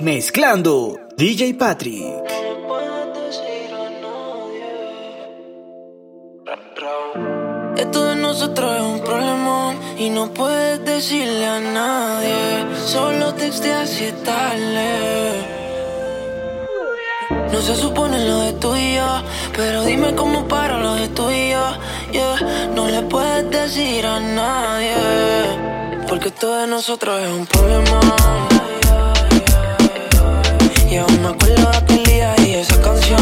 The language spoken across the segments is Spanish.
Mezclando DJ Patrick. Esto de nosotros es un problema y no puedes decirle a nadie. Solo texteas es tarde. No se supone lo de tú y yo, pero dime cómo para lo de tú y yo. No le puedes decir a nadie, porque esto de nosotros es un problema. Y aún me acuerdo de aquel y esa canción.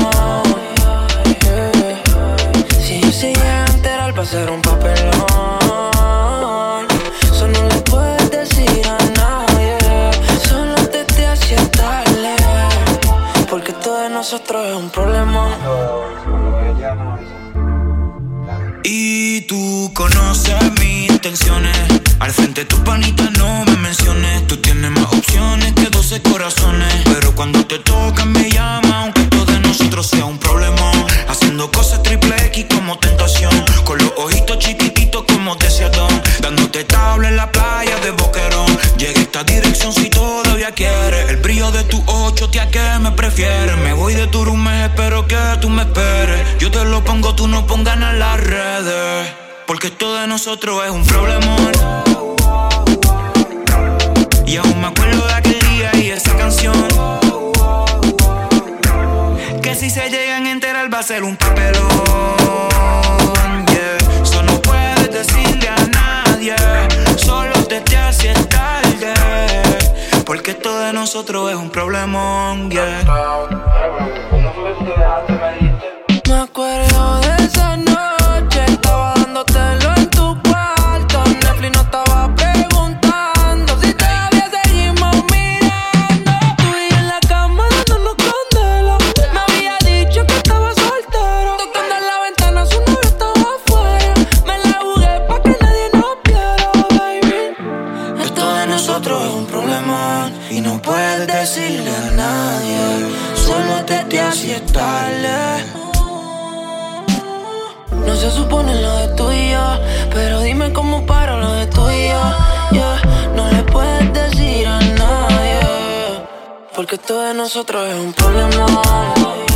Si yo se llega a enterar, un papelón. Eso no le puedes decir a nadie. Solo te te hacía tarde. Porque todo de nosotros es un problema. Y tú conoces mis intenciones. Al frente de tu panita no me menciones. Tú tienes más opciones que 12 corazones. Cuando te tocan me llama, aunque todo de nosotros sea un problema. Haciendo cosas triple X como tentación. Con los ojitos chiquititos como deseadón. Dándote tabla en la playa de Boquerón. Llega esta dirección si todavía quieres. El brillo de tu ocho, tía, que me prefieres. Me voy de tu room, espero que tú me esperes. Yo te lo pongo, tú no pongas en las redes. Porque esto de nosotros es un problema. Y aún me acuerdo de aquel día y esa canción. Va a ser un papelón. Yeah. Eso no puedes decirle a nadie. Solo te te hace tarde. Porque esto de nosotros es un problemón. Yeah. Me acuerdo porque esto de nosotros es un problema.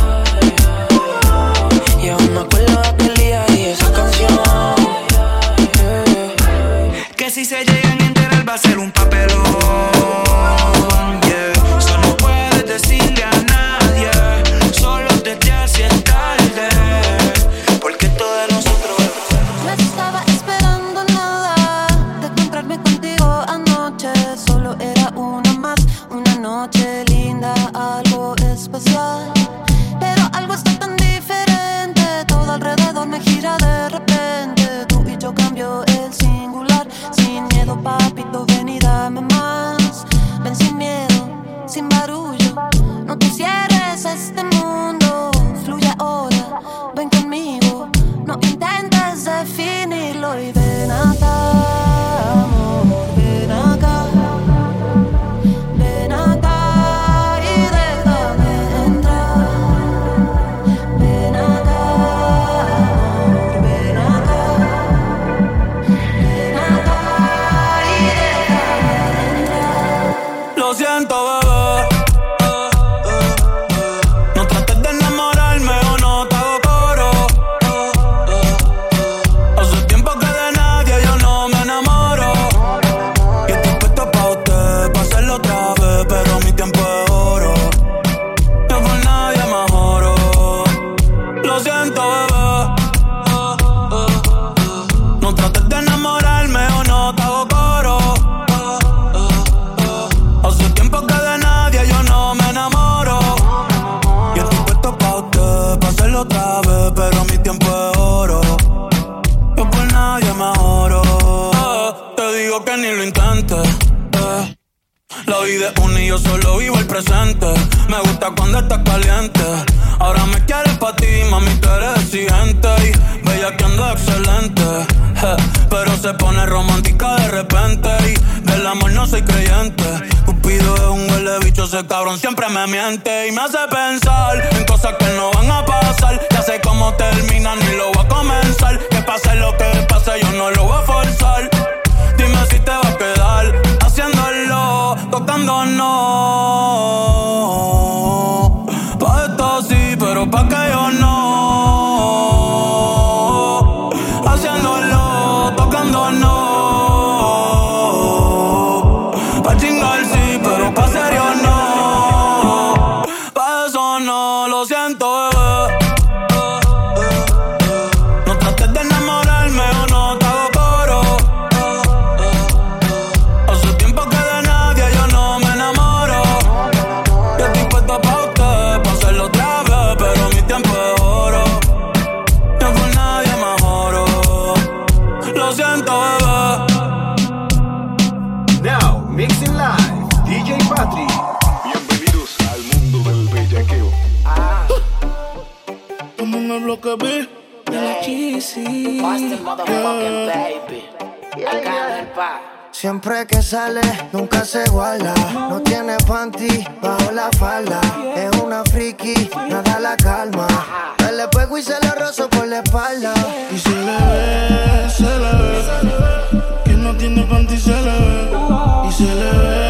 La vida es una y yo solo vivo el presente. Me gusta cuando estás caliente. Ahora me quieres pa' ti, mami, tú eres exigente. Y bella que ando excelente. Pero se pone romántica de repente. Y del amor no soy creyente. Cupido es un huele bicho, ese cabrón siempre me miente. Y me hace pensar en cosas que no van a pasar. Ya sé cómo termina, ni lo voy a comenzar. Que pase lo que pase, yo no lo voy a forzar. Dime si te va a quedar abandono Siempre que sale, nunca se guarda. No tiene panty bajo la falda. Es una friki, nada la calma. Se le pego y se le rozo por la espalda. Y se le ve, se le ve. Que no tiene panty, se le ve. Y se le ve,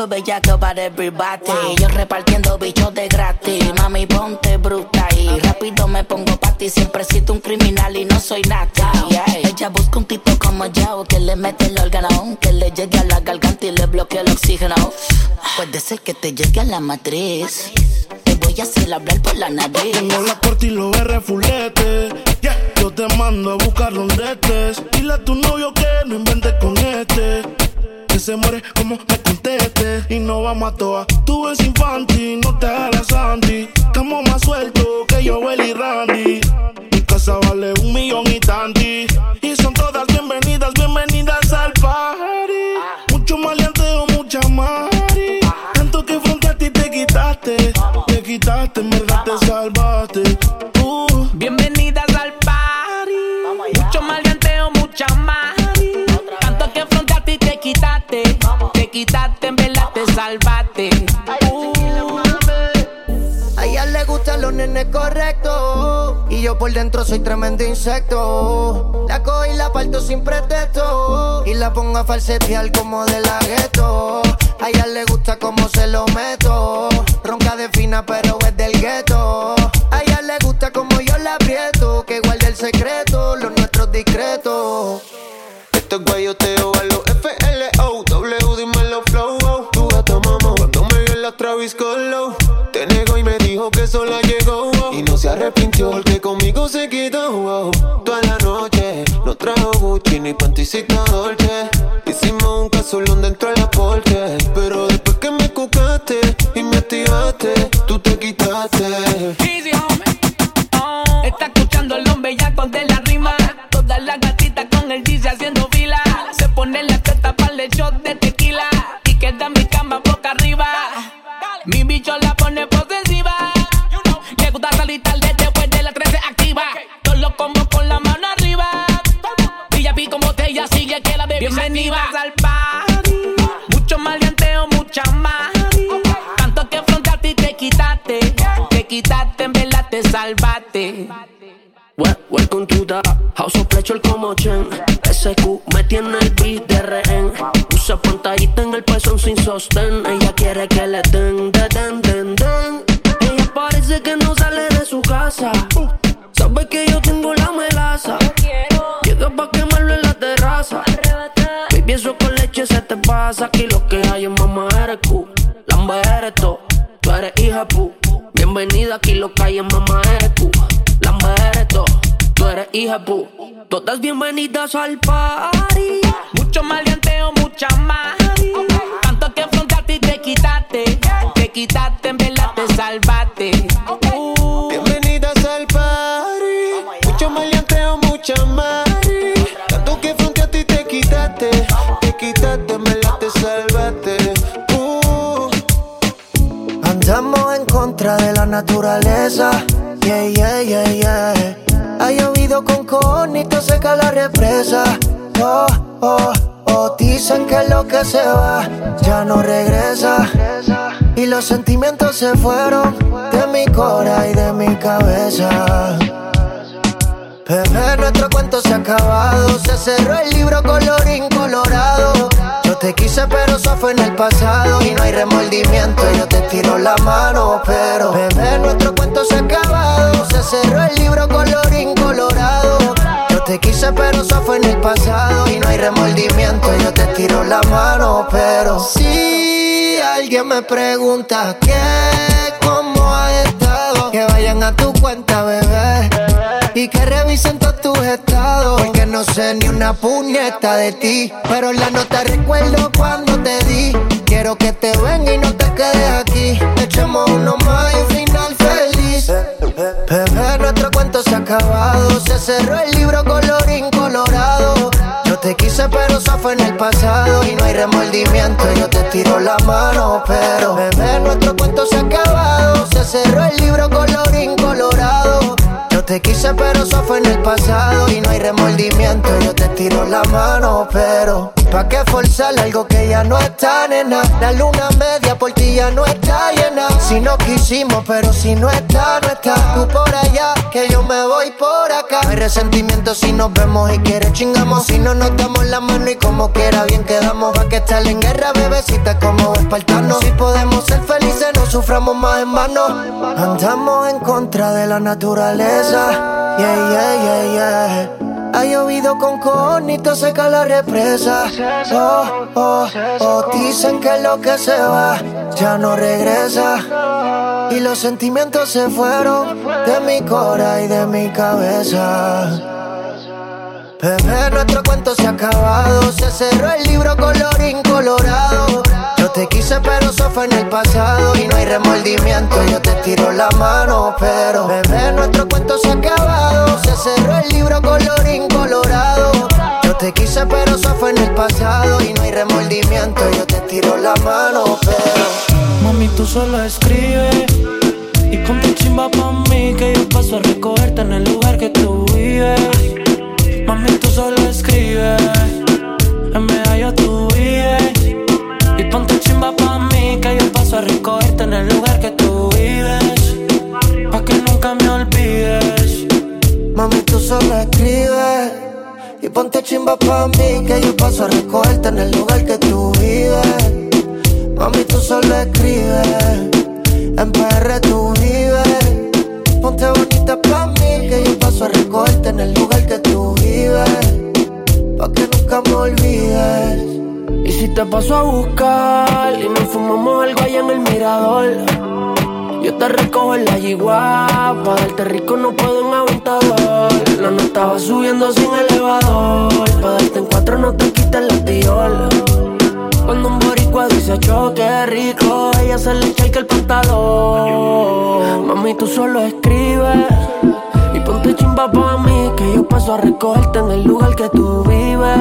mucho bellaco para everybody. Yo repartiendo bichos de gratis. Mami, ponte bruta y rápido me pongo pa' ti. Siempre sido un criminal y no soy nata. Ella busca un tipo como yo que le mete el órgano, que le llegue a la garganta y le bloquee el oxígeno. Puede ser que te llegue a la matriz. Te voy a hacer hablar por la nariz. Tengo la corte y los R fulete. Yeah. Yo te mando a buscar donde estés. Dile a tu novio que no inventes con este. Se muere como me conteste. Y no vamos a toa. Tú eres infantil, no te hagas Sandy. Estamos más sueltos que yo, y Randy. Mi casa vale un millón y tanti. Y son todas bienvenidas, bienvenidas al party. Mucho maleanteo, mucha mari. Tanto que frente a ti te quitaste. Te quitaste, en verdad te salvaste. Quitaste, en verdad te salvaste. Uh, A ella le gustan los nenes correctos. Y yo por dentro soy tremendo insecto. La cojo y la parto sin pretexto. Y la pongo a falsetear como de la gueto. A ella le gusta como se lo meto. Ronca de fina, pero es del gueto. A ella le gusta como yo la aprieto. Que guarde el secreto, los nuestros discretos. Te negó y me dijo que sola llegó. Y no se arrepintió porque conmigo se quedó. Toda la noche, no trajo Gucci ni panticita Dolce. Hicimos un casolón dentro de la porche, pero Todas bienvenidas al party Mucho maleanteo, mucha más. Tanto que afrontaste y te quitaste. Te quitaste, en verdad te salvaste. Uh, Bienvenidas al party. Mucho maleanteo, mucha mari. Tanto que frente a ti te quitaste. Te quitaste, me la te salvaste. Uh. Andamos en contra de la naturaleza. Seca la represa. Oh, oh, oh. Dicen que lo que se va ya no regresa. Y los sentimientos se fueron de mi cora y de mi cabeza. Bebé, nuestro cuento se ha acabado. Se cerró el libro colorín colorado. Yo te quise, pero eso fue en el pasado. Y no hay remordimiento, yo te tiro la mano. Pero, bebé, nuestro cuento se ha acabado. Se cerró el libro colorín colorado. Te quise, pero eso fue en el pasado. Y no hay remordimiento, yo te tiro la mano. Pero, si alguien me pregunta qué entren a tu cuenta, bebé. Y que revisen todos tus estados. Porque no sé ni una puñeta de ti. Pero la nota recuerdo cuando te di. Quiero que te venga y no te quedes aquí. Echemos uno más y final Bebé, nuestro cuento se ha acabado. Se cerró el libro colorín colorado. Yo te quise, pero eso fue en el pasado. Y no hay remordimiento. Yo te tiro la mano, pero bebé, nuestro cuento se ha acabado. Se cerró el libro colorado. Te quise, pero eso fue en el pasado. Y no hay remordimiento. Yo te tiro la mano, pero. ¿Pa' qué forzar algo que ya no está, nena? La luna media por ti ya no está llena. Si no quisimos, pero si no está, no está. Tú por allá, que yo me voy por acá. No hay resentimiento si nos vemos y quieres chingamos. Si no nos damos la mano y como quiera bien quedamos. Va que estar en guerra, bebecita, como espartanos. Si podemos ser felices, no suframos más en vano. Andamos en contra de la naturaleza. Yeah, yeah, yeah, yeah. Ha llovido con conito, seca la represa. Oh, oh, oh, dicen que lo que se va ya no regresa. Y los sentimientos se fueron de mi cora y de mi cabeza. Bebé, nuestro cuento se ha acabado. Se cerró el libro colorín colorado. Yo te quise, pero eso fue en el pasado. Y no hay remordimiento, yo te tiro la mano. Pero, bebé, nuestro cuento se ha acabado. Se cerró el libro colorín colorado. Yo te quise, pero eso fue en el pasado. Y no hay remordimiento, yo te tiro la mano. Pero, Mami, tú solo escribes y ponte chimba pa' mí que yo paso a recogerte en el lugar que tú vives. Mami, tú solo escribes, paso a recogerte en el lugar que tú vives. Pa' que nunca me olvides. Mami, tú solo escribes y ponte chimba pa' mí que yo paso a recogerte en el lugar que tú vives. Mami, tú solo escribes, en PR tú vives. Ponte bonita pa' mí que yo paso a recogerte en el te paso a buscar y nos fumamos algo allá en el mirador. Yo te recojo en la yigua, pa' darte rico no puedo en aventador. La nota va subiendo sin elevador, pa' darte en cuatro no te quites la tiola. Cuando un boricua dice choque rico, ella se le echa el pantalón. Mami, tú solo escribes y ponte chimba pa' mí, que yo paso a recogerte en el lugar que tú vives.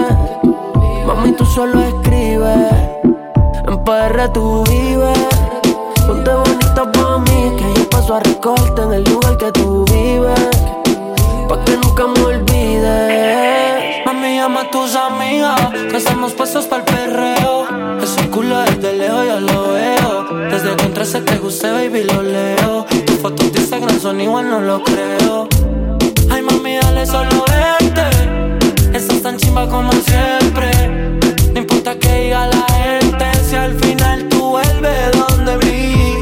Mami, tú solo escribes, en PR tú vives. Ponte bonita pa' mí, que yo paso a recogerte en el lugar que tú vives. Pa' que nunca me olvides. Mami, llama a tus amigas, que estamos puestos perreo. Ese culo desde lejos yo lo veo. Desde que entraste te gusté, baby, lo leo. Tus fotos de Instagram son igual, no lo creo. Ay, mami, dale solo verte. Estás tan chimba como siempre. Importa que diga la gente, si al final tú vuelves donde mí.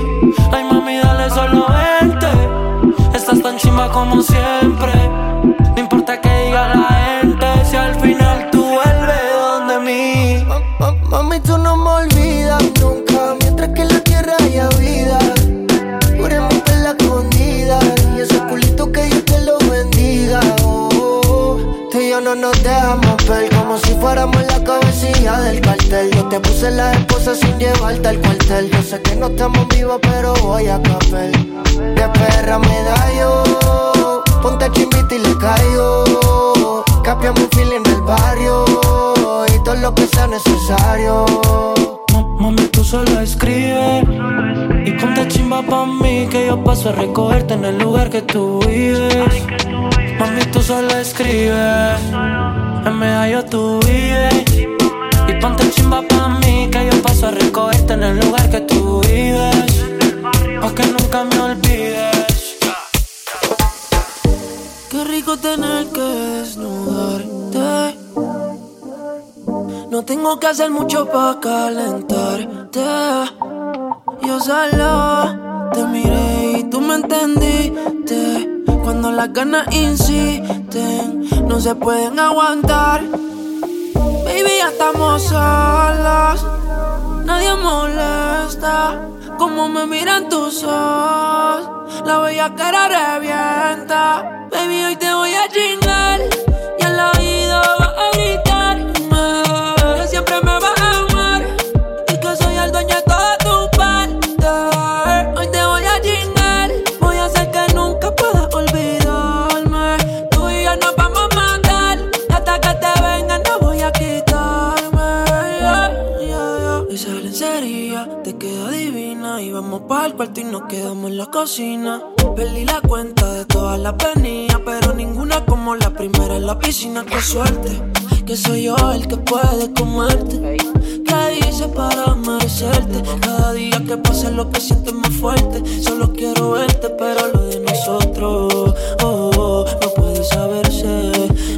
Ay, mami, dale solo vente. Estás tan chimba como siempre. No importa que diga la gente, si al final tú vuelves donde mí. Ma- ma- Mami, tú no me olvidas nunca, mientras que en la tierra haya vida. Mi perla escondida, y ese culito que Dios te lo bendiga. Oh, oh. Tú y yo no nos dejamos ver, como si fuéramos la cabecilla del cartel. Yo te puse la esposa sin llevarte al cuartel. Yo sé que no estamos vivos, pero voy a café. De perra me da yo, ponte chimbita y le caigo. Capiamos un feel en el barrio, y todo lo que sea necesario. Ma- Mami, tú solo escribes y ponte chimba pa' mí que yo paso a recogerte en el lugar que tú vives. Mami, tú solo escribes, en medallo tú vives. Pa' que yo paso a recogerte en el lugar que tú vives. Pa' que nunca me olvides. Qué rico tener que desnudarte. No tengo que hacer mucho para calentarte. Yo solo te miré y tú me entendiste. Cuando las ganas insisten, no se pueden aguantar. Estamos solos. Nadie molesta. Como me miran tus ojos. La bella cara revienta. Baby, hoy te voy a chingar. Y nos quedamos en la cocina. Perdí la cuenta de todas las venidas, pero ninguna como la primera en la piscina. Qué suerte, que soy yo el que puede comerte. ¿Qué hice para merecerte? Cada día que pasa lo que sientes más fuerte. Solo quiero verte, pero lo de nosotros oh, oh, no puede saberse.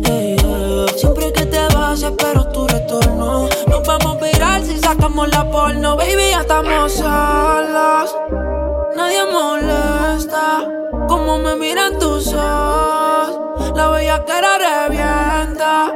Yeah. Siempre que te vas, espero tu retorno. Nos vamos a virar sacamos la porno, baby, ya estamos solos. Nadie molesta como me miran tus ojos. La bella cara revienta.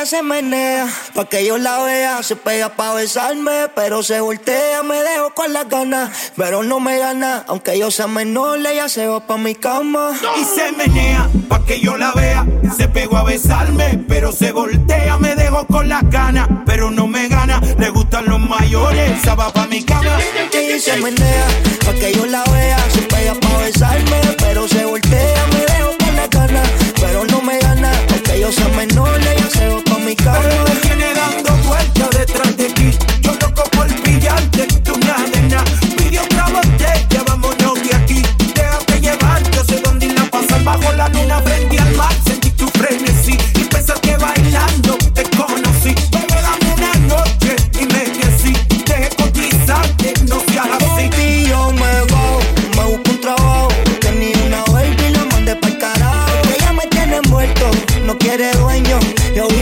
Ella se menea, pa' que yo la vea, se pega pa' besarme, pero se voltea, me dejo con las ganas, pero no me gana, aunque yo sea menor, ella se va pa' mi cama. y se menea pa' que yo la vea. Se pegó a besarme, pero se voltea. Me dejo con las ganas, pero no me gana. Le gustan los mayores, esa va pa' mi cama. Ella se menea, pa' que yo la vea, se pega pa' besarme, pero se voltea, me dejo con las ganas, pero no me gana, aunque yo sea menor, ella se va mi cama. Pero me tiene dando vueltas detrás de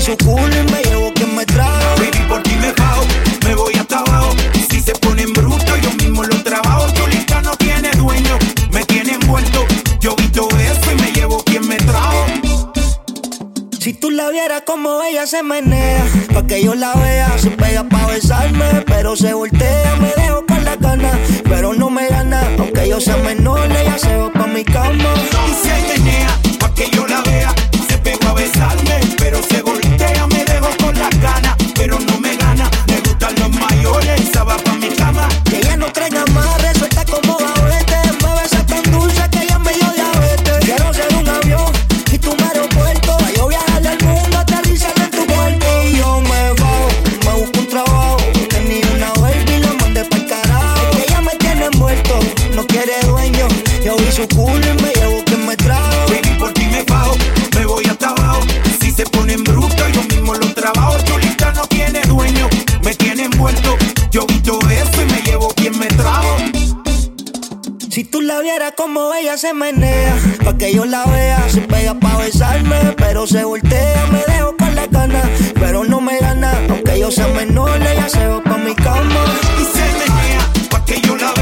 su culo y me llevo quien me trajo. Baby, por ti me bajo, me voy hasta abajo. Si se ponen brutos, yo mismo los trabajo. Tu lista no tiene dueño, me tiene envuelto. Yo vi todo eso y me llevo quien me trajo. Si tú la vieras como ella se menea, pa' que yo la vea, se pega pa' besarme, pero se voltea, me dejo con la ganas, pero no me gana, aunque yo sea menor, ella se va pa' mi cama. Y se menea, pa' que yo la vea. Se pegó a besarme, pero se voltea. Su culo y me llevo quien me trajo. Baby, por ti me bajo, me voy hasta abajo. Si se ponen brutos, yo mismo los trabajo. Tu lista no tiene dueño, me tiene envuelto. Yo vi todo eso y me llevo quien me trajo. Si tú la vieras como ella se menea, pa' que yo la vea, se pega pa' besarme, pero se voltea, me dejo con la ganas, pero no me gana, aunque yo sea menor, ella se va pa' mi cama. Y se menea, pa' que yo la vea.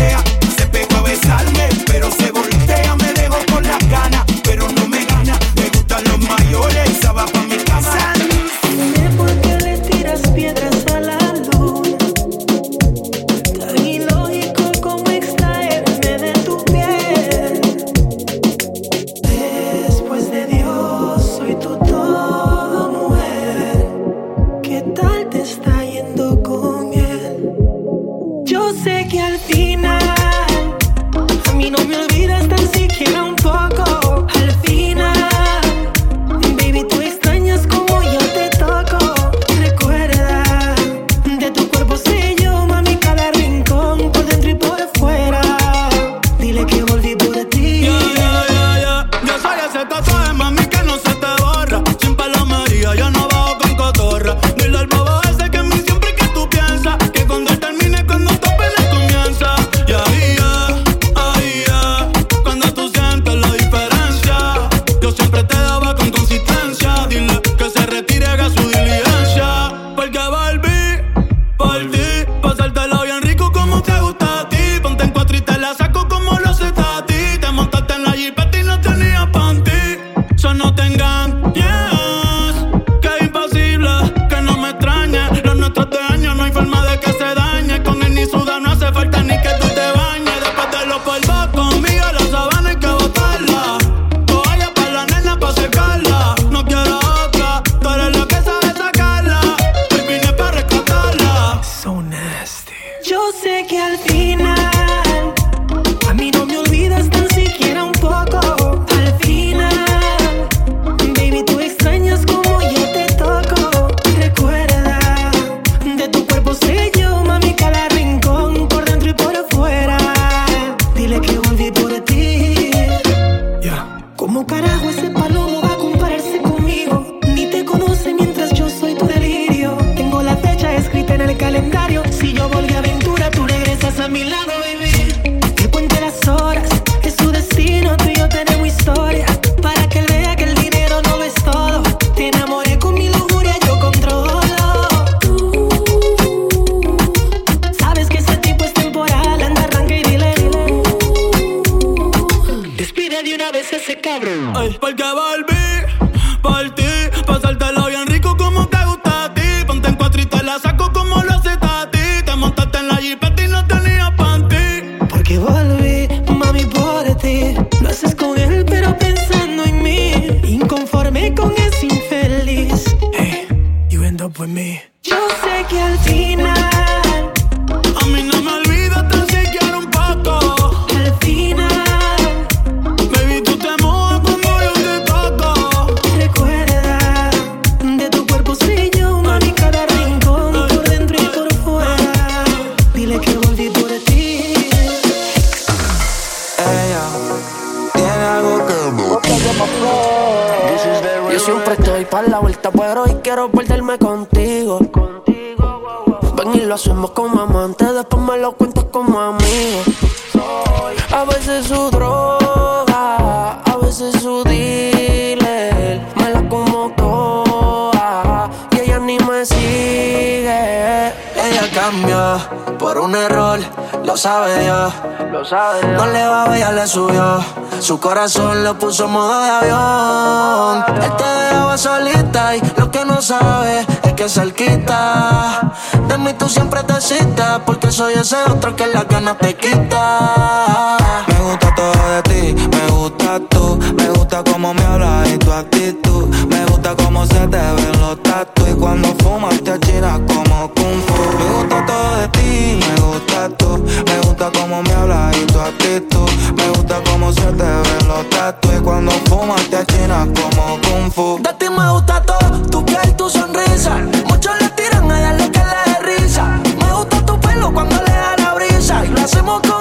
corazón lo puso modo de avión. Él te dejaba solita y lo que no sabes es que cerquita. De mí tú siempre te citas porque soy ese otro que las ganas te quita. Me gusta todo de ti, me gusta tú, me gusta cómo me hablas y tu actitud. Me gusta cómo se te ven los tatu y cuando fumas te achinas como kung fu. Me gusta todo de ti, me gusta tú, me gusta cómo me hablas y tu actitud. Me gusta cómo se te ve lo tatué Cuando fumas te achinas como Kung Fu. De ti me gusta todo, tu piel, tu sonrisa. Muchos le tiran a darle que le dé risa. Me gusta tu pelo cuando le da la brisa. Y lo hacemos con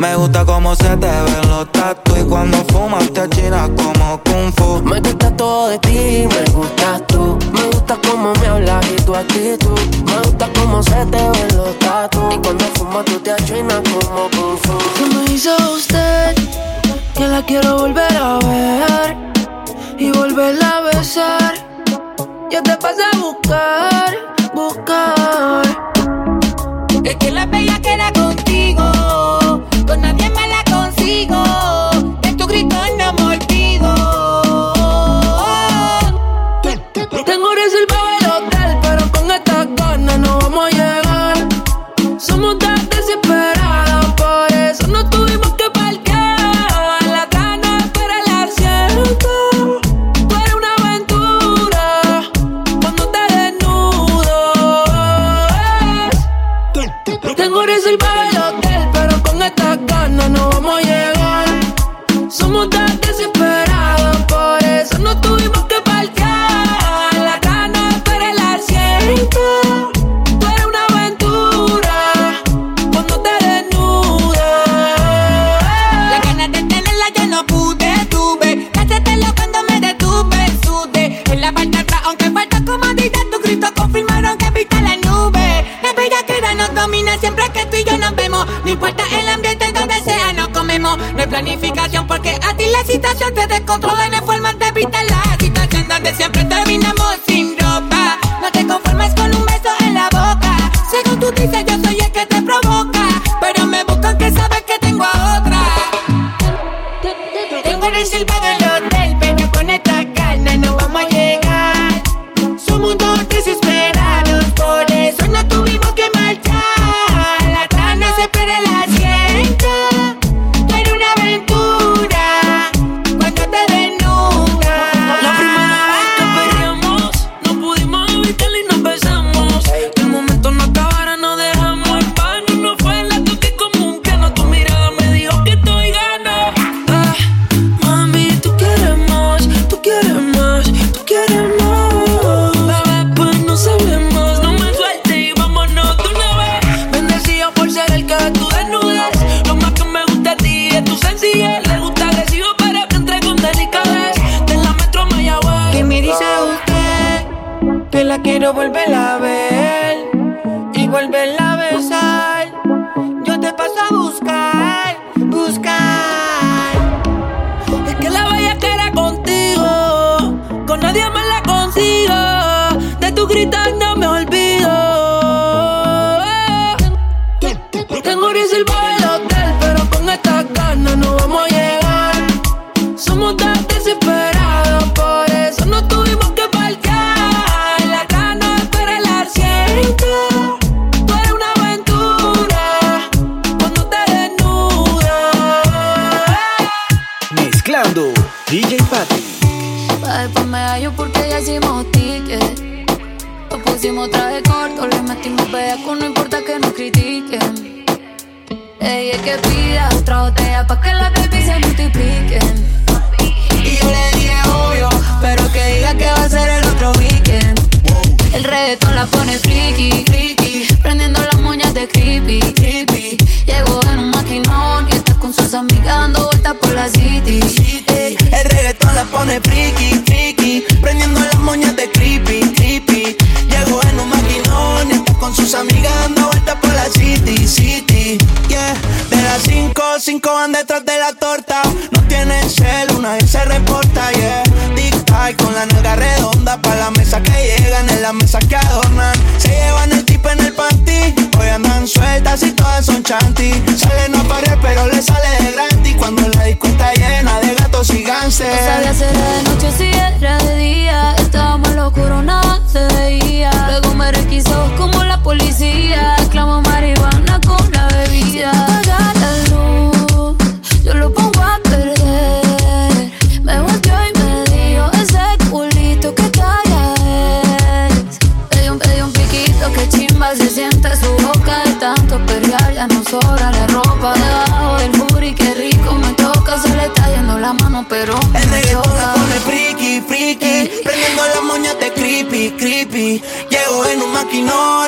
Me gusta cómo se te ven los tatu y cuando fumas te achinas como kung fu. Me gusta todo de ti, me gustas tú. Me gusta cómo me hablas y tu actitud. Me gusta cómo se te ven los tatu y cuando fumas tú te achinas como kung fu. ¿Qué me hizo usted? Que la quiero volver a ver y volverla a besar. Yo te pasé a buscar, buscar. Es que la bella queda con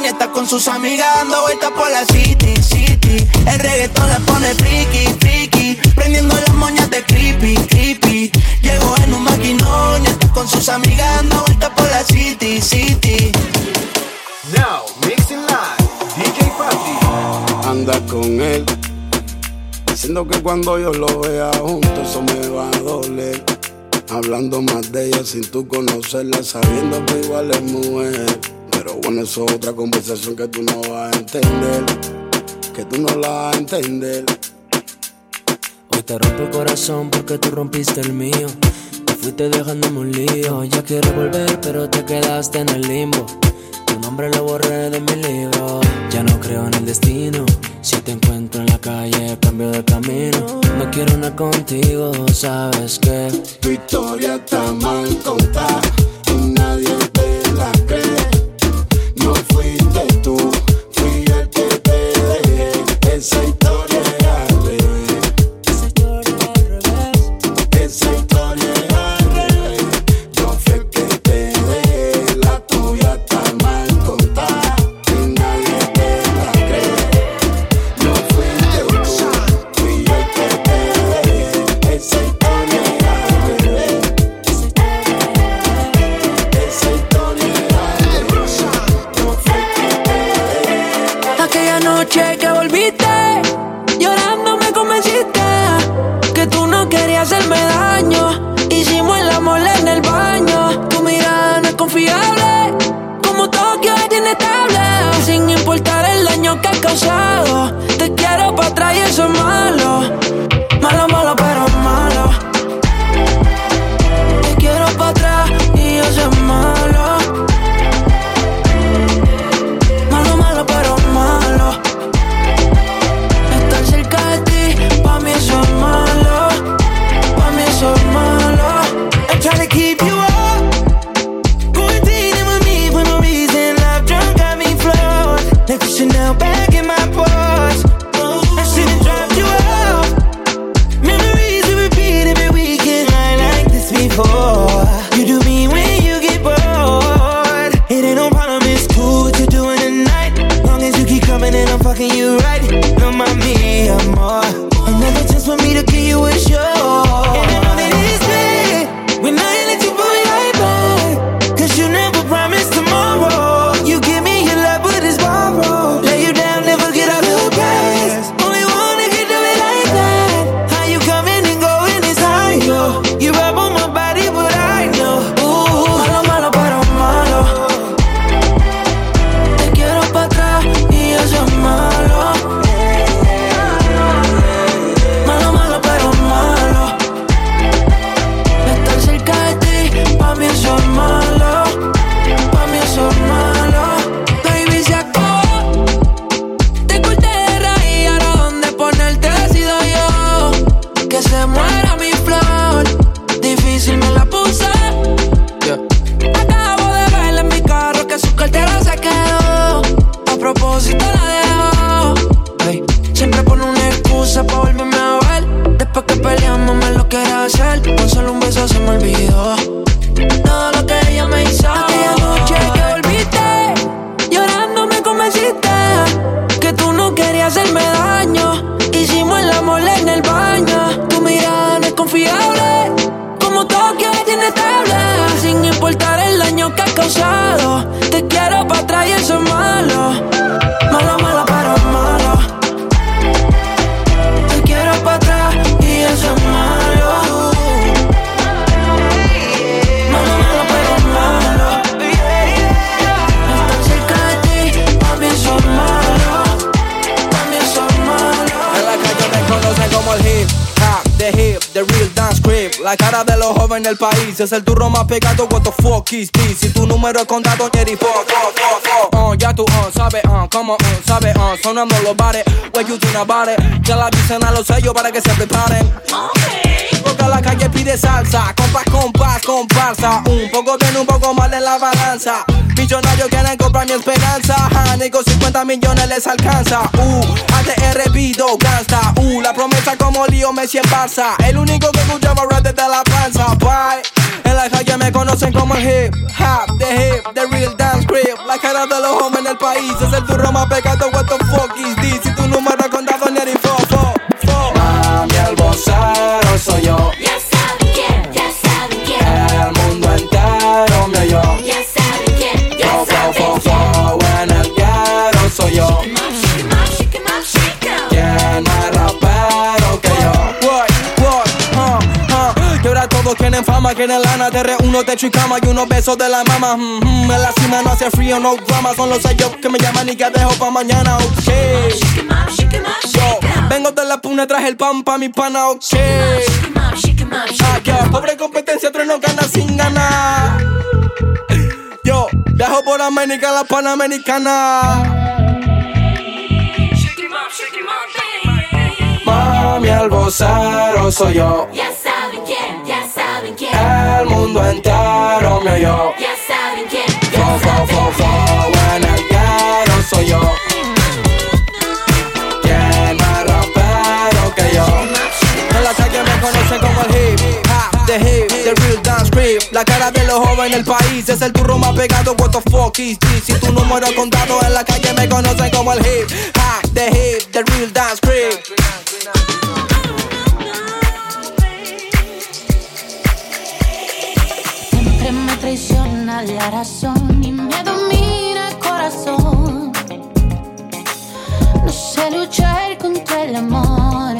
y está con sus amigas dando vueltas por la city, city. El reggaetón le pone friki, friki, prendiendo las moñas de creepy, creepy. Llegó en un maquinón y está con sus amigas dando vueltas por la city, city. Now, mixing live, DJ Papi. Anda con él, diciendo que cuando yo lo vea juntos eso me va a doler. Hablando más de ella sin tú conocerla, sabiendo que igual es mujer pero bueno, eso es otra conversación que tú no vas a entender. Que tú no la vas a entender. Hoy te rompo el corazón porque tú rompiste el mío. Te fuiste dejándome un lío. Ya quiero volver, pero te quedaste en el limbo. Tu nombre lo borré de mi libro. Ya no creo en el destino. Si te encuentro en la calle, cambio de camino. No quiero una contigo, sabes que tu historia está mal contada. daño que he causado. Te quiero para atrás y eso es malo. La cara de los jóvenes del país es el turro más pegado. What the fuck is this? Si tu número es contado, Jerry, fuck, fuck, fuck, fuck. Uh, ya tú, uh, sabes, uh, como, uh, sabes, uh, sonando los bares. Where you think about it? Ya la dicen a los sellos para que se preparen. Porque la calle pide salsa, compás, compás, comparsa. Un poco bien, un poco mal en la balanza. Millonarios quieren comprar mi esperanza. Con 50 millones les alcanza. Uh, ATR Vido, gangsta. Uh, la promesa como lío Messi en Barça. El único que escuchaba rap desde la panza. Bye. En la calle me conocen como el hip hop, the hip, the real dance creep. La cara de los hombres en el país es el turro más pegado. What the fuck is this? Si tu número contado, ni el fo, quieren fama, quieren lana Te reúno, techo y cama y unos besos de la mama. Mm, mm, En la cima no hace frío, no drama. Son los sellos que me llaman y que dejo pa' mañana, ok. Yo, vengo de la puna, traje el pan pa' mi pana, ok. Ah, yeah, pobre competencia, tres no gana sin ganar. Yo, viajo por América, la panamericana. Mami, el vocero soy yo quién. El mundo entero me oyó Ya saben quién, Fo, ya fo, fo, fo, en el soy yo ¿Quién más rapero que yo? En la calle me conocen como el hip hop, the hip, the real dance creep La cara de los jóvenes del país es el turro más pegado What the fuck is this? Si tu número contado en la calle me conocen como el hip hop, the hip, the real dance creep Me traiciona la razón y me domina el corazón. No sé luchar contra el amor.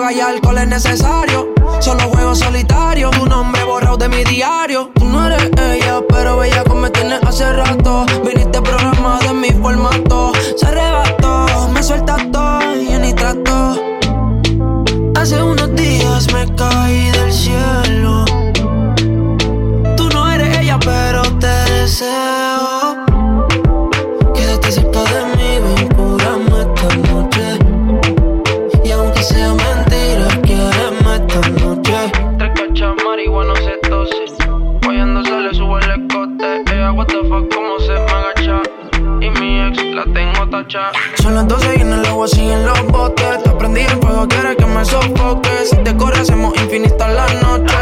Droga y alcohol es necesario. Solo juego solitario. Tu nombre borrado de mi diario. Tú no eres ella, pero bella como me tienes hace rato. Viniste programada en mi formato. Se arrebató, me suelta todo y ni trato. Hace unos días me caí del cielo. Tú no eres ella, pero te deseo. Son las 12 y en el agua siguen los botes. Te prendí el fuego, quieres que me sofoque. Si te corre, hacemos infinita la noche.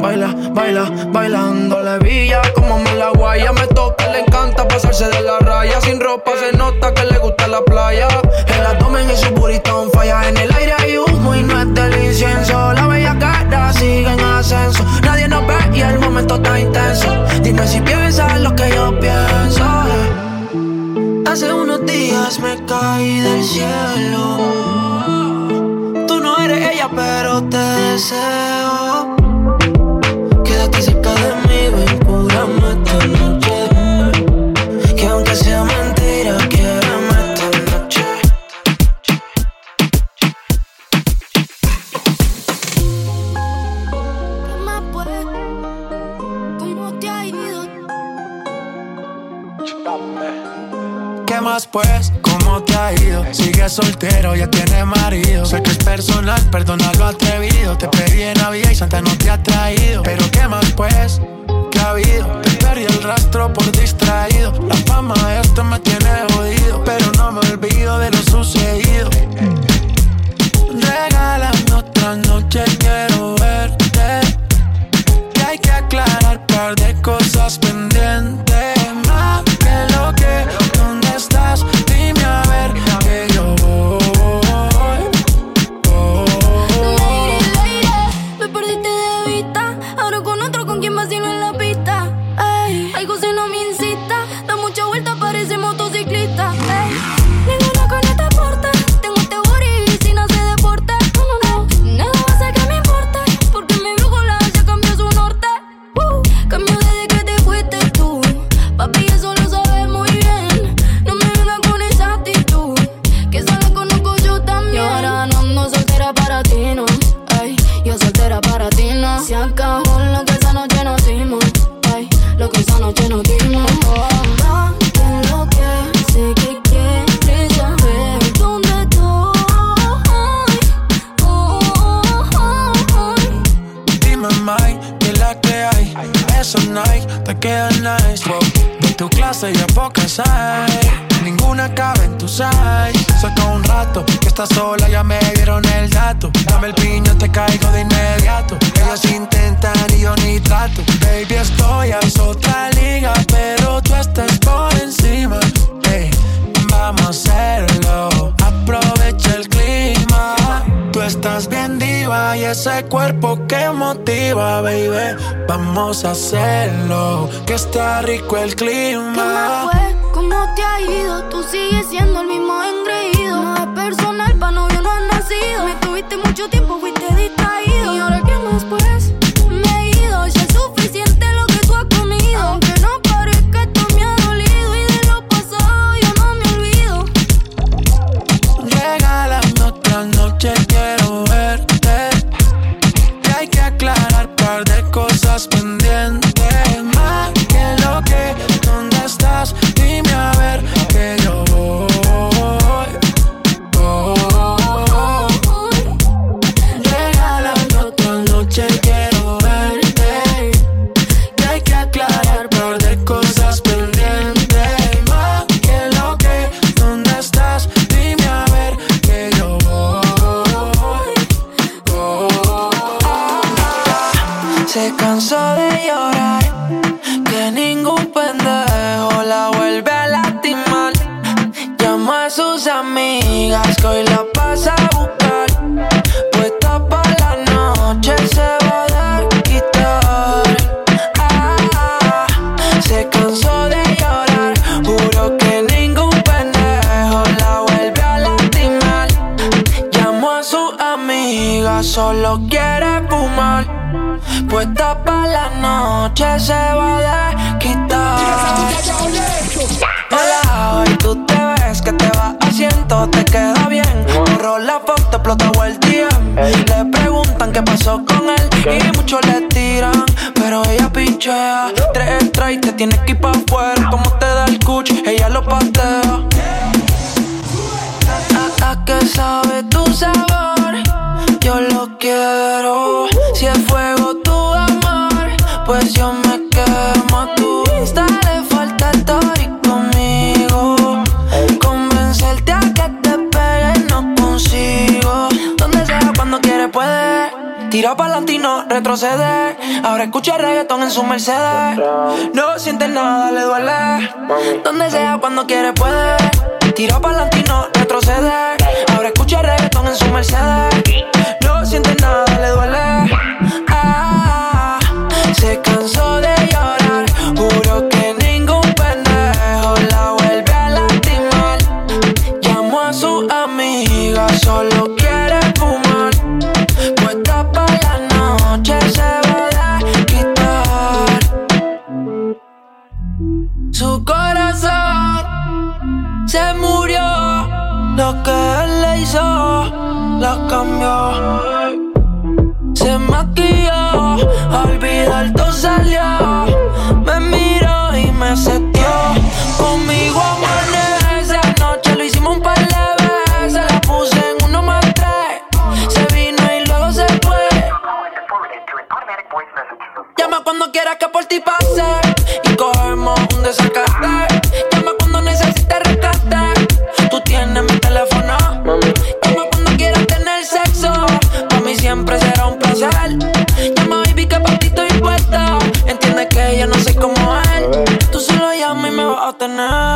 Baila, baila, bailando la villa. Como me la guaya, me toca, le encanta pasarse de la raya. Sin ropa se nota que le gusta la playa. El abdomen y su burrito on falla. En el aire hay humo y no es del incienso. La bella cara sigue en ascenso. Nadie nos ve y el momento está intenso. Dime si piensas lo que yo pienso. Hace unos días me caí del cielo. Tú no eres ella, pero te deseo. Quédate cerca de mí, más pues? ¿Cómo te ha ido? Sigue soltero, ya tiene marido. Sé que es personal, perdona lo atrevido. Te pedí en Navidad y Santa no te ha traído. Pero ¿qué más pues? ¿Qué ha habido? Te perdí el rastro por distraído. La fama de esto me tiene jodido. Pero no me olvido de lo sucedido. Regálame otra noche, quiero verte. Que hay que aclarar par de cosas está rico el ¿Qué más clima. Que él le hizo, lo cambió. Se maquilló, olvidar todo salió. Me miró y me setió. Conmigo amanece. Anoche lo hicimos un par de veces. La puse en uno más tres. Se vino y luego se fue. Llama cuando quieras que por ti pase. Y cogemos un desacate. Me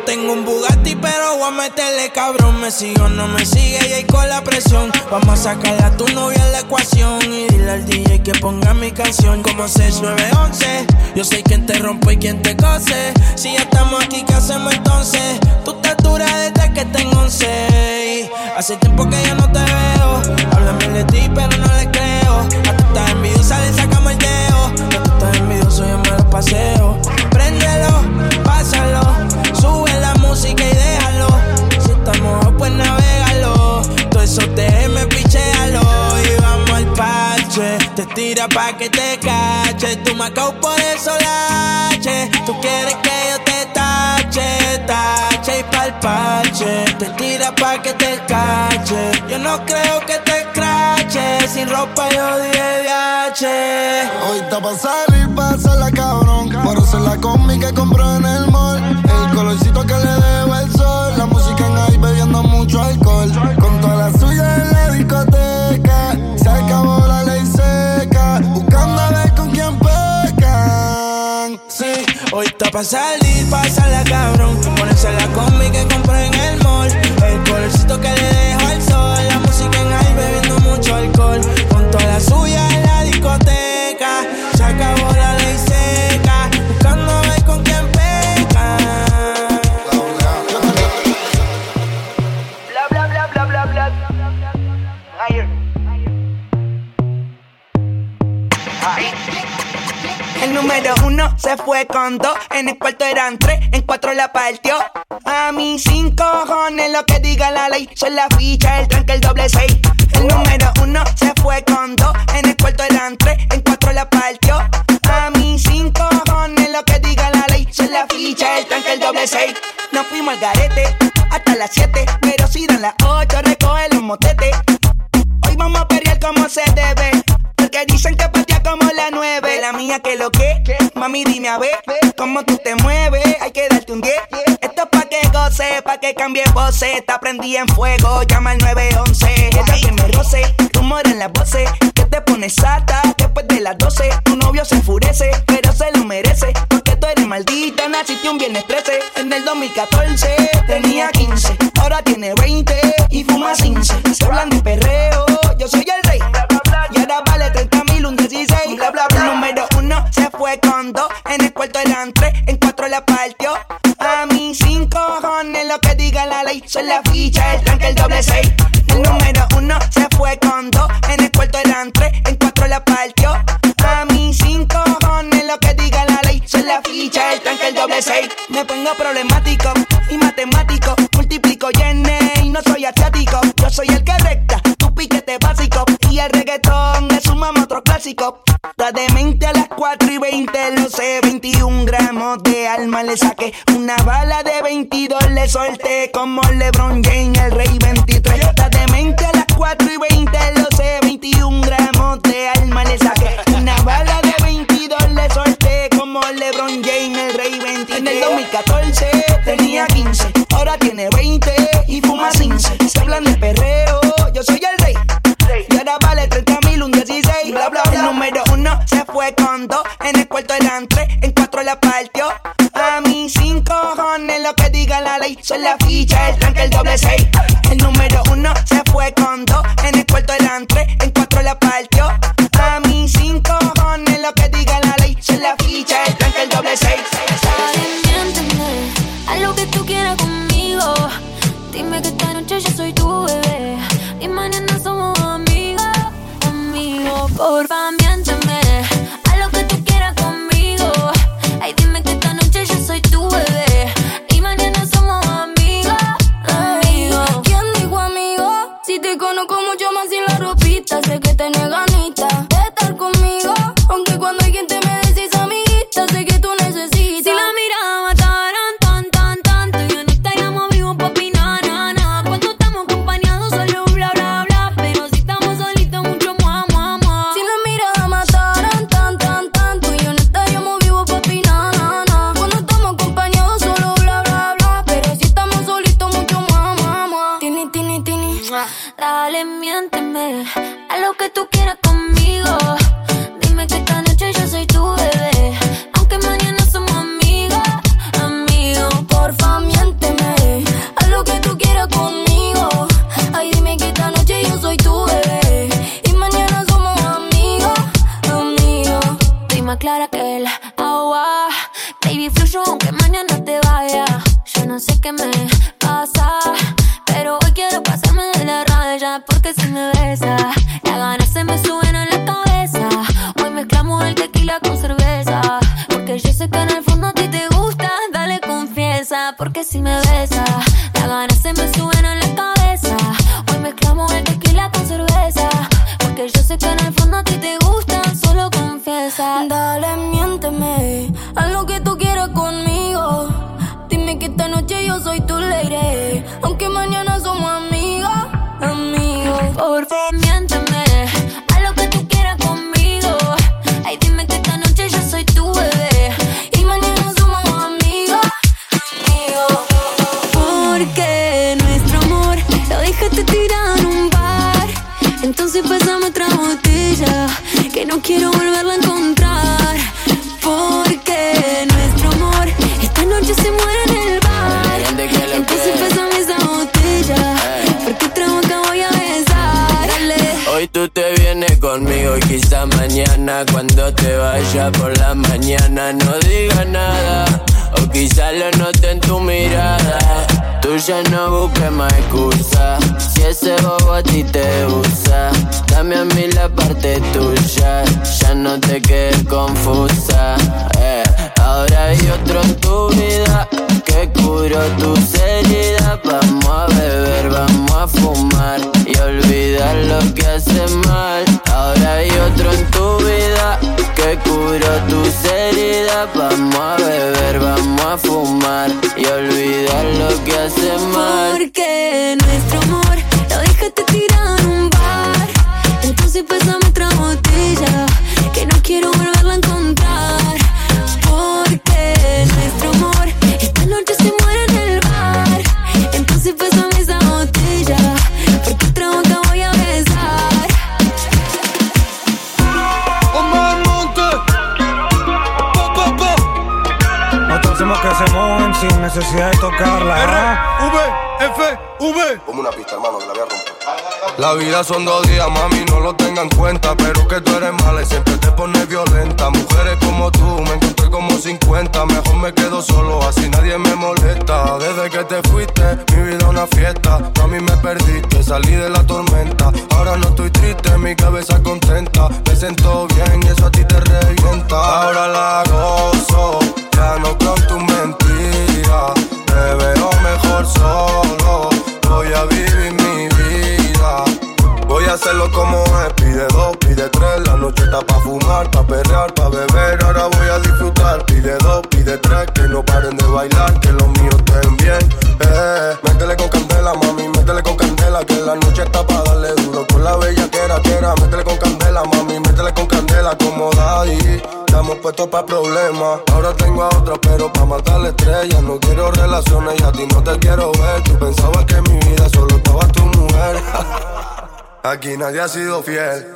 tengo un Bugatti, pero voy a meterle cabrón. Me sigo no me sigue y ahí con la presión. Vamos a sacarle a tu novia en la ecuación. Y dile al DJ que ponga mi canción como 6911. Yo sé quién te rompe y quién te cose. Si ya estamos aquí, ¿qué hacemos entonces? Tú estás dura desde que tengo 11. Hace tiempo que ya no te veo. Háblame de ti, pero no le creo. A tú estás envidiosa, le sacamos el dedo. A tú estás envidioso, yo me paseo. Préndelo, pásalo. Sube la música y déjalo. Si estamos, pues navegalo. Todo eso déjeme pichéalo. Y vamos al parche. Te tira pa' que te cache. Tú me por eso lache. Tú quieres que yo te tache, tache y pa'l parche. Te tira pa' que te cache. Yo no creo que te escrache. Sin ropa yo dije viaje. Hoy está pa' salir, pasarla cabrón. Por hacer la combi que compró en el mall. El colorcito que le dejo el sol. La música en ahí bebiendo mucho alcohol. Está pa' salir, pasarla cabrón. Ponerse la combi que compré en el mall. El colorcito que le dejo al sol. La música en ahí bebiendo mucho alcohol. Con toda la suya número uno se fue con dos, en el cuarto eran tres, en cuatro la partió. A mí cinco cojones lo que diga la ley, son la ficha, el tranque, el doble seis. El número uno se fue con dos, en el cuarto eran tres, en cuatro la partió. A mí cinco cojones lo que diga la ley, son la ficha, el tranque, el doble seis. Nos fuimos al garete hasta las siete, pero si dan las ocho, recoge los motetes. Hoy vamos a pelear como se debe. Porque dicen que patea como la nueve. La mía que lo que, mami dime a ver cómo tú te mueves. Hay que darte un 10. Esto es pa' que goce, pa' que cambie voces. Está prendí en fuego, llama al 911. Ella que me roce, rumor en las voces. Que te pones sata después de las 12. Tu novio se enfurece, pero se lo merece. Porque tú eres maldita, naciste un viernes 13. En el 2014 tenía 15, ahora tiene 20 y fuma 15. Se hablan de perreo, se fue con dos. En el cuarto eran tres, en cuatro la partió. A mí cinco cojones lo que diga la ley. Son la ficha, el tranque, el doble seis. El número uno se fue con dos. En el cuarto eran tres, en cuatro la partió. A mí cinco cojones lo que diga la ley. Son la ficha, el tranque, el doble seis. Me pongo problemático y matemático. Multiplico y y no soy asiático. Yo soy el que recta, tu piquete básico. Y el reggaetón otro clásico. La demente a las 4 y 20, lo sé, 21 gramos de alma le saqué. Una bala de 22 le solté como LeBron James, el rey 23. La demente a las 4 y 20, lo sé, 21 gramos de alma le saqué. Una bala de 22 le solté como LeBron James, el rey 23. En el 2014 tenía 15, ahora tiene 20 y fuma 15. Se hablan de perreo, se fue con dos. En el cuarto eran tres, en cuatro la partió. A mí cinco cojones lo que diga la ley. Son la ficha, el tranque, el doble seis. El número uno se fue con dos. En mañana cuando te vaya por la mañana no diga nada o quizá lo note en tu mirada. Tú ya no busques más excusa. Si ese bobo a ti te usa, dame a mí la parte tuya. Ya no te quedes confusa. eh. Ahora hay otro en tu vida que curó tus heridas. Vamos a beber, vamos a fumar y olvidar lo que hace mal. Ahora hay otro en tu vida que curó tus heridas. Vamos a beber, vamos a fumar y olvidar lo que hace mal. Porque nuestro amor lo dejaste tirado en un bar. Entonces pásame se mojen sin necesidad de tocarla. V, F, V. Como una pista, hermano, que la voy a romper. La vida son dos días, mami, no lo tengan en cuenta. Pero que tú eres mala y siempre te pones violenta. Mujeres como tú, me como 50. Mejor me quedo solo, así nadie me molesta. Desde que te fuiste, mi vida una fiesta. Mami, me perdiste, salí de la tormenta. Ahora no estoy triste, mi cabeza contenta. Me siento bien y eso a ti te revienta. Ahora la gozo, ya no creo en tu mentira. Me veo mejor solo, voy a vivir mi. Voy a hacerlo como es, pide dos, pide tres, la noche está pa' fumar, pa' perrear, pa' beber, ahora voy a disfrutar, pide dos, pide tres, que no paren de bailar, que los míos estén bien, eh, métele con candela, mami, métele con candela, que la noche está pa' darle duro, con la bella que era, que era, métele con candela, mami, métele con candela, como daddy, estamos puestos pa' problemas, ahora tengo a otra, pero pa' matar la estrella, no quiero relaciones y a ti no te quiero ver, tú pensabas que mi vida solo estaba tu mujer, Aquí nadie ha sido fiel.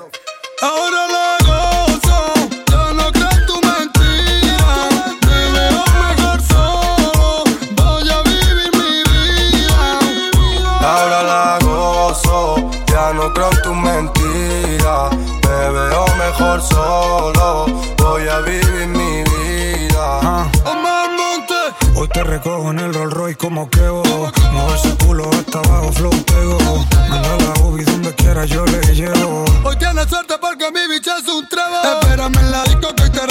Ahora la gozo, ya no creo en tu mentira. Me veo mejor solo, voy a vivir mi vida. Ahora la gozo, ya no creo en tu mentira. Me veo mejor solo, voy a vivir te recojo en el Rolls Royce como quebo. Mueve ese culo hasta abajo, flow pego. Manda la ubi donde quiera, yo le llevo. Hoy tienes suerte porque mi bicha es un trevo. Espérame en la disco que hoy te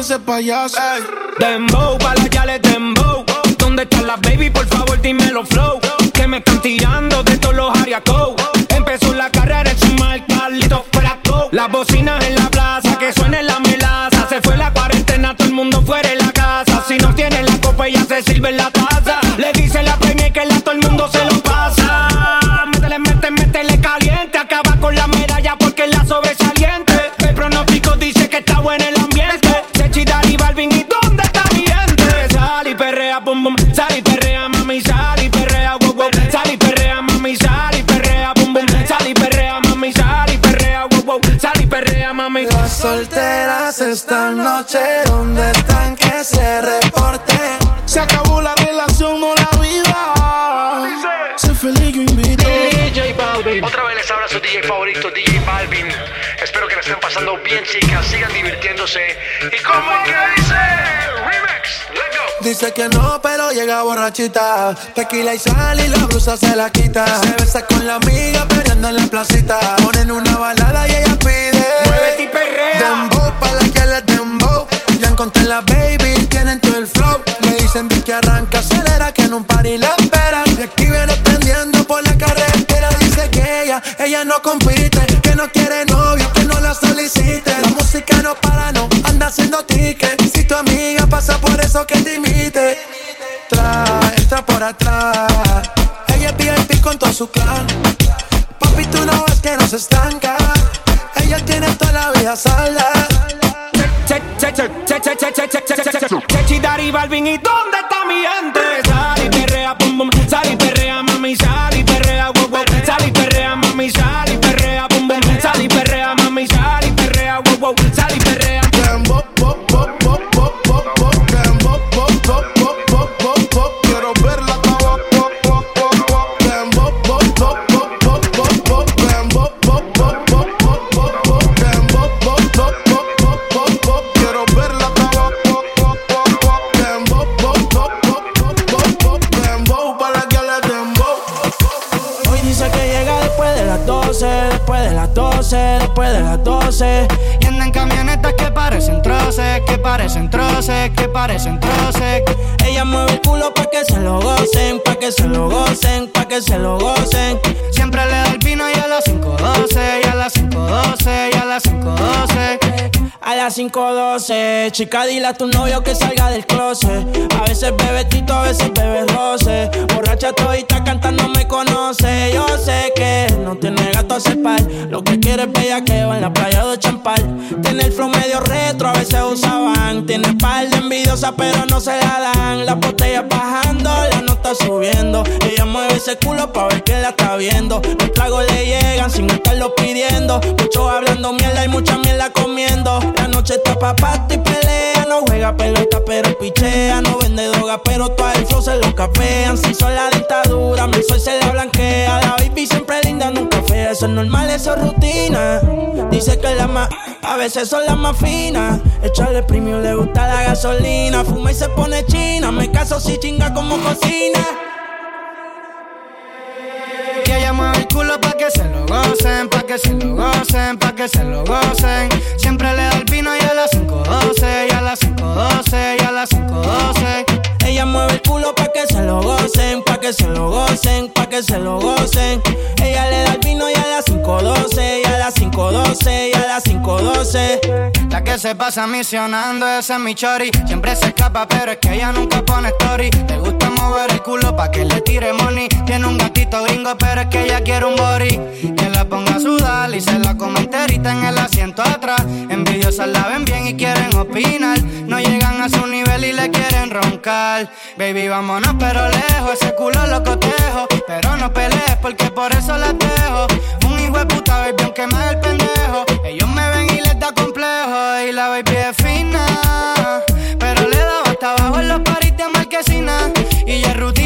ese payaso. Dembow, pa' la yale dembow. ¿Dónde están las baby? Por favor, dímelo flow. Que me están tirando de todos los ariacos. Empezó la carrera en su mal Carlito Fraco. Las bocinas en la plaza, que suene la melaza. Se fue la cuarentena, todo el mundo fuera de la casa. Si no tiene la copa, ya se sirve la Sal y perrea, mami, sal y perrea, wow, wow. Sal y perrea, mami, sal y perrea, pum, pum. Sal y perrea, mami, sal y perrea, wow, wow. Sal y perrea, mami. Las solteras esta noche, ¿dónde están que se reporten? Se acabó la relación, no la vida. Sé feliz, yo invito. su DJ favorito, DJ Balvin. Espero que la estén pasando bien, chicas. Sigan divirtiéndose. ¿Y cómo es que Dice que no, pero llega borrachita. Tequila y sal y la blusa se la quita. Se besa con la amiga peleando en la placita. Ponen una balada y ella pide. Muévete y perrea. Dembow pa' la que le dembow. Ya encontré la baby, tienen todo el flow. Me dicen que arranca, acelera, que en un party la esperan. Y aquí viene prendiendo por la carretera. Dice que ella, ella no compite. Que no quiere novio, que no la solicite. La música no para, no anda haciendo ticket. Si tu amiga pasa por eso que te imite. Entra por atrás. Ella es VIP con todo su clan. Papi, tú no ves que no se estanca. Ella tiene toda la vida salda. Chechi, Dari, Balvin, ¿y dónde está mi gente? Sal y perrea, pum, pum, sal y perrea, mami, sal 5.12, chica, dile a tu novio que salga del closet. A veces bebe tito, a veces bebe roce. Borracha todita cantando me conoce. Yo sé que no tiene gato a cepar. Lo que quiere es bellaqueo en la playa de Champal. Tiene el flow medio retro, a veces usaban. Tiene par de envidiosa, pero no se la dan. Las botellas bajando, la nota subiendo. Ese culo pa' ver que la está viendo. Los tragos le llegan sin estarlo pidiendo. Muchos hablando mierda y mucha mierda comiendo. La noche está pa' pato y pelea. No juega pelota, pero pichea. No vende droga, pero todo el flow se lo capean. Si son la dictadura, mi sol se la blanquea. La baby siempre linda, nunca fea. Eso es normal, eso es rutina. Dice que la más, a veces son las más finas. Echarle premium le gusta la gasolina. Fuma y se pone china. Me caso si chinga como cocina. Que ella mueve el culo pa' que se lo gocen, pa' que se lo gocen, pa' que se lo gocen. Siempre le da el vino y a las 5.12, y a las 5.12, y a las 5.12. Ella mueve el culo pa' que se lo gocen, pa' que se lo gocen, pa' que se lo gocen. Ella le da el vino y a las 5.12, y a las 5.12, y a las 5.12. La que se pasa misionando, ese es mi chori. Siempre se escapa, pero es que ella nunca pone story. Le gusta mover el culo pa' que le tire money. Tiene un gatito gringo, pero es que ella quiere un body. Que la ponga a sudar y se la come enterita en el asiento atrás. Envidiosas la ven bien y quieren opinar. No llegan a su Baby, vámonos, pero lejos. Ese culo lo cotejo. Pero no pelees porque por eso la dejo. Un hijo de puta, baby, aunque me el pendejo. Ellos me ven y les da complejo. Y la baby es fina. Pero le da hasta abajo en los paris de marquesina. Y ya rutina.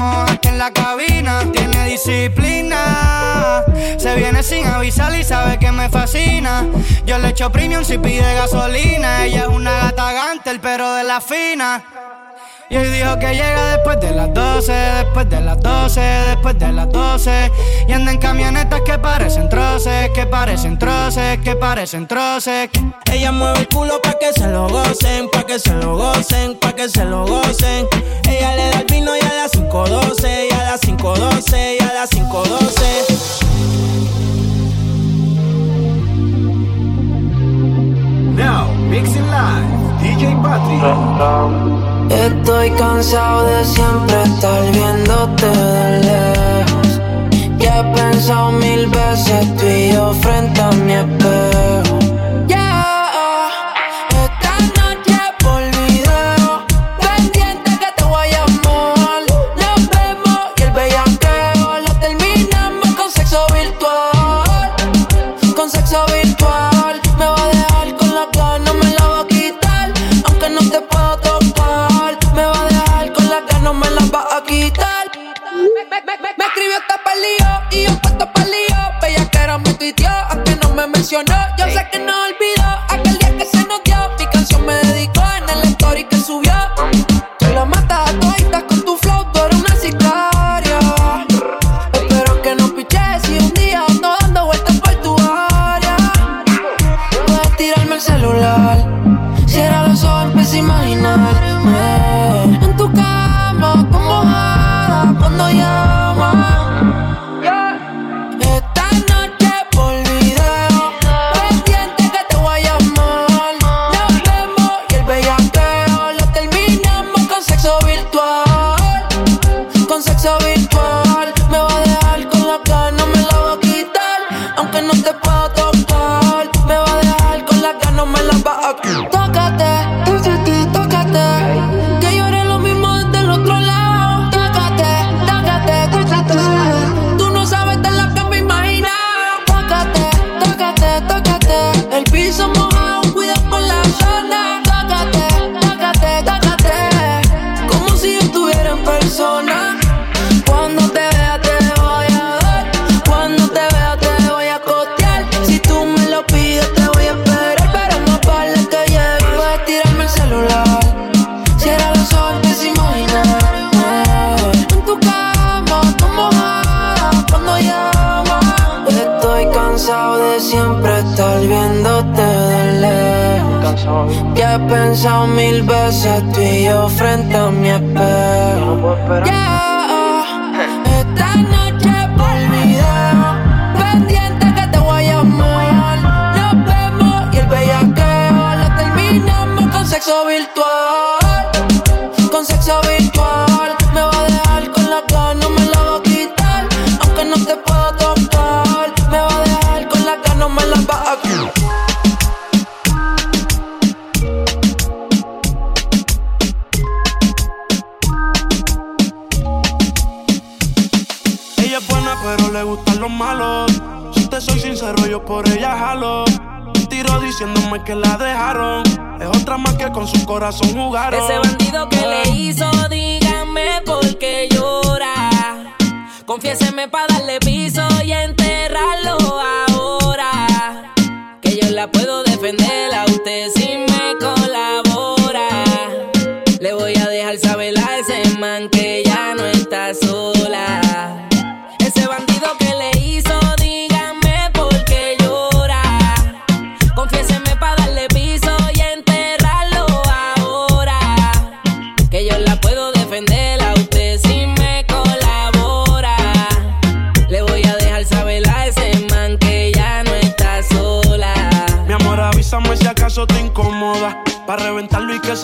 Aquí en la cabina. Tiene disciplina. Se viene sin avisar y sabe que me fascina. Yo le echo premium si pide gasolina. Ella es una gata gantel, pero de la fina. Y hoy dijo que llega después de las 12, después de las 12, después de las 12. Y anda en camionetas que parecen troces, que parecen troces, que parecen troces. Ella mueve el culo pa' que se lo gocen, pa' que se lo gocen, pa' que se lo gocen. Ella le da el vino y a las 5.12, y a las 5.12, y a las 5.12. Now, mixing live, DJ Patrick. Estoy cansado de siempre estar viéndote de lejos. Ya he pensado mil veces tú y yo frente a mi espejo. funcionó. Yo sí. sé que no olvido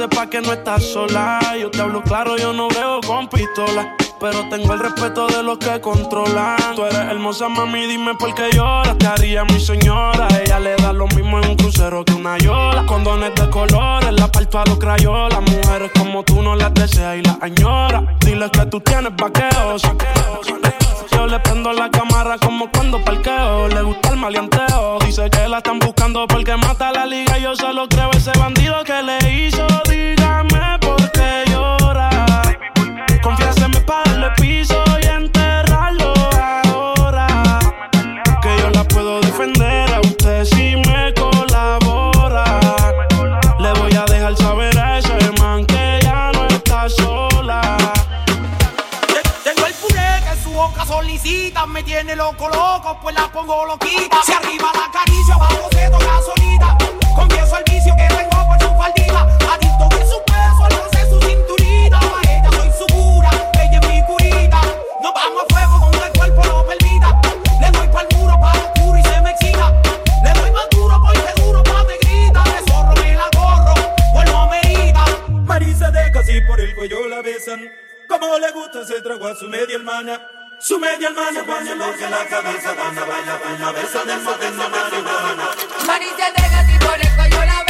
y que no estás sola. Yo te hablo claro, yo no veo con pistola. Pero tengo el respeto de los que controlan. Tú eres hermosa, mami, dime por qué lloras. Te haría mi señora. Ella le da lo mismo en un crucero que una yola. Condones de colores, la parto a los crayolas. Mujeres como tú no las deseas y las añoras. Dile que tú tienes vaqueos. Yo le prendo la cámara como cuando parqueo. Le gusta el maleanteo. Dice que la están buscando porque mata la liga. Yo solo creo ese bandido que le hizo. Dígame por qué llora. Confiéseme para darle piso y enterrarlo tiene loco loco, pues la pongo loquita. Si arriba la acaricio, abajo se toca solita. Confieso el vicio que tengo por su faldita. Adicto en su peso, al roce su cinturita. Pa' ella soy su cura, ella es mi curita. Nos vamos a fuego con el cuerpo lo permita. Le doy pa'l muro, pa' lo oscuro y se me excita. Le doy más duro porque duro pa' me grita. De zorro me la corro, pues no amerita. Marisa deja así por el cuello la besan. Como le gusta se trago a su media hermana. Su media hermana, baña que la cabeza, banda, baila, baila, besa del moderno, marihuana. De gatito, le coño la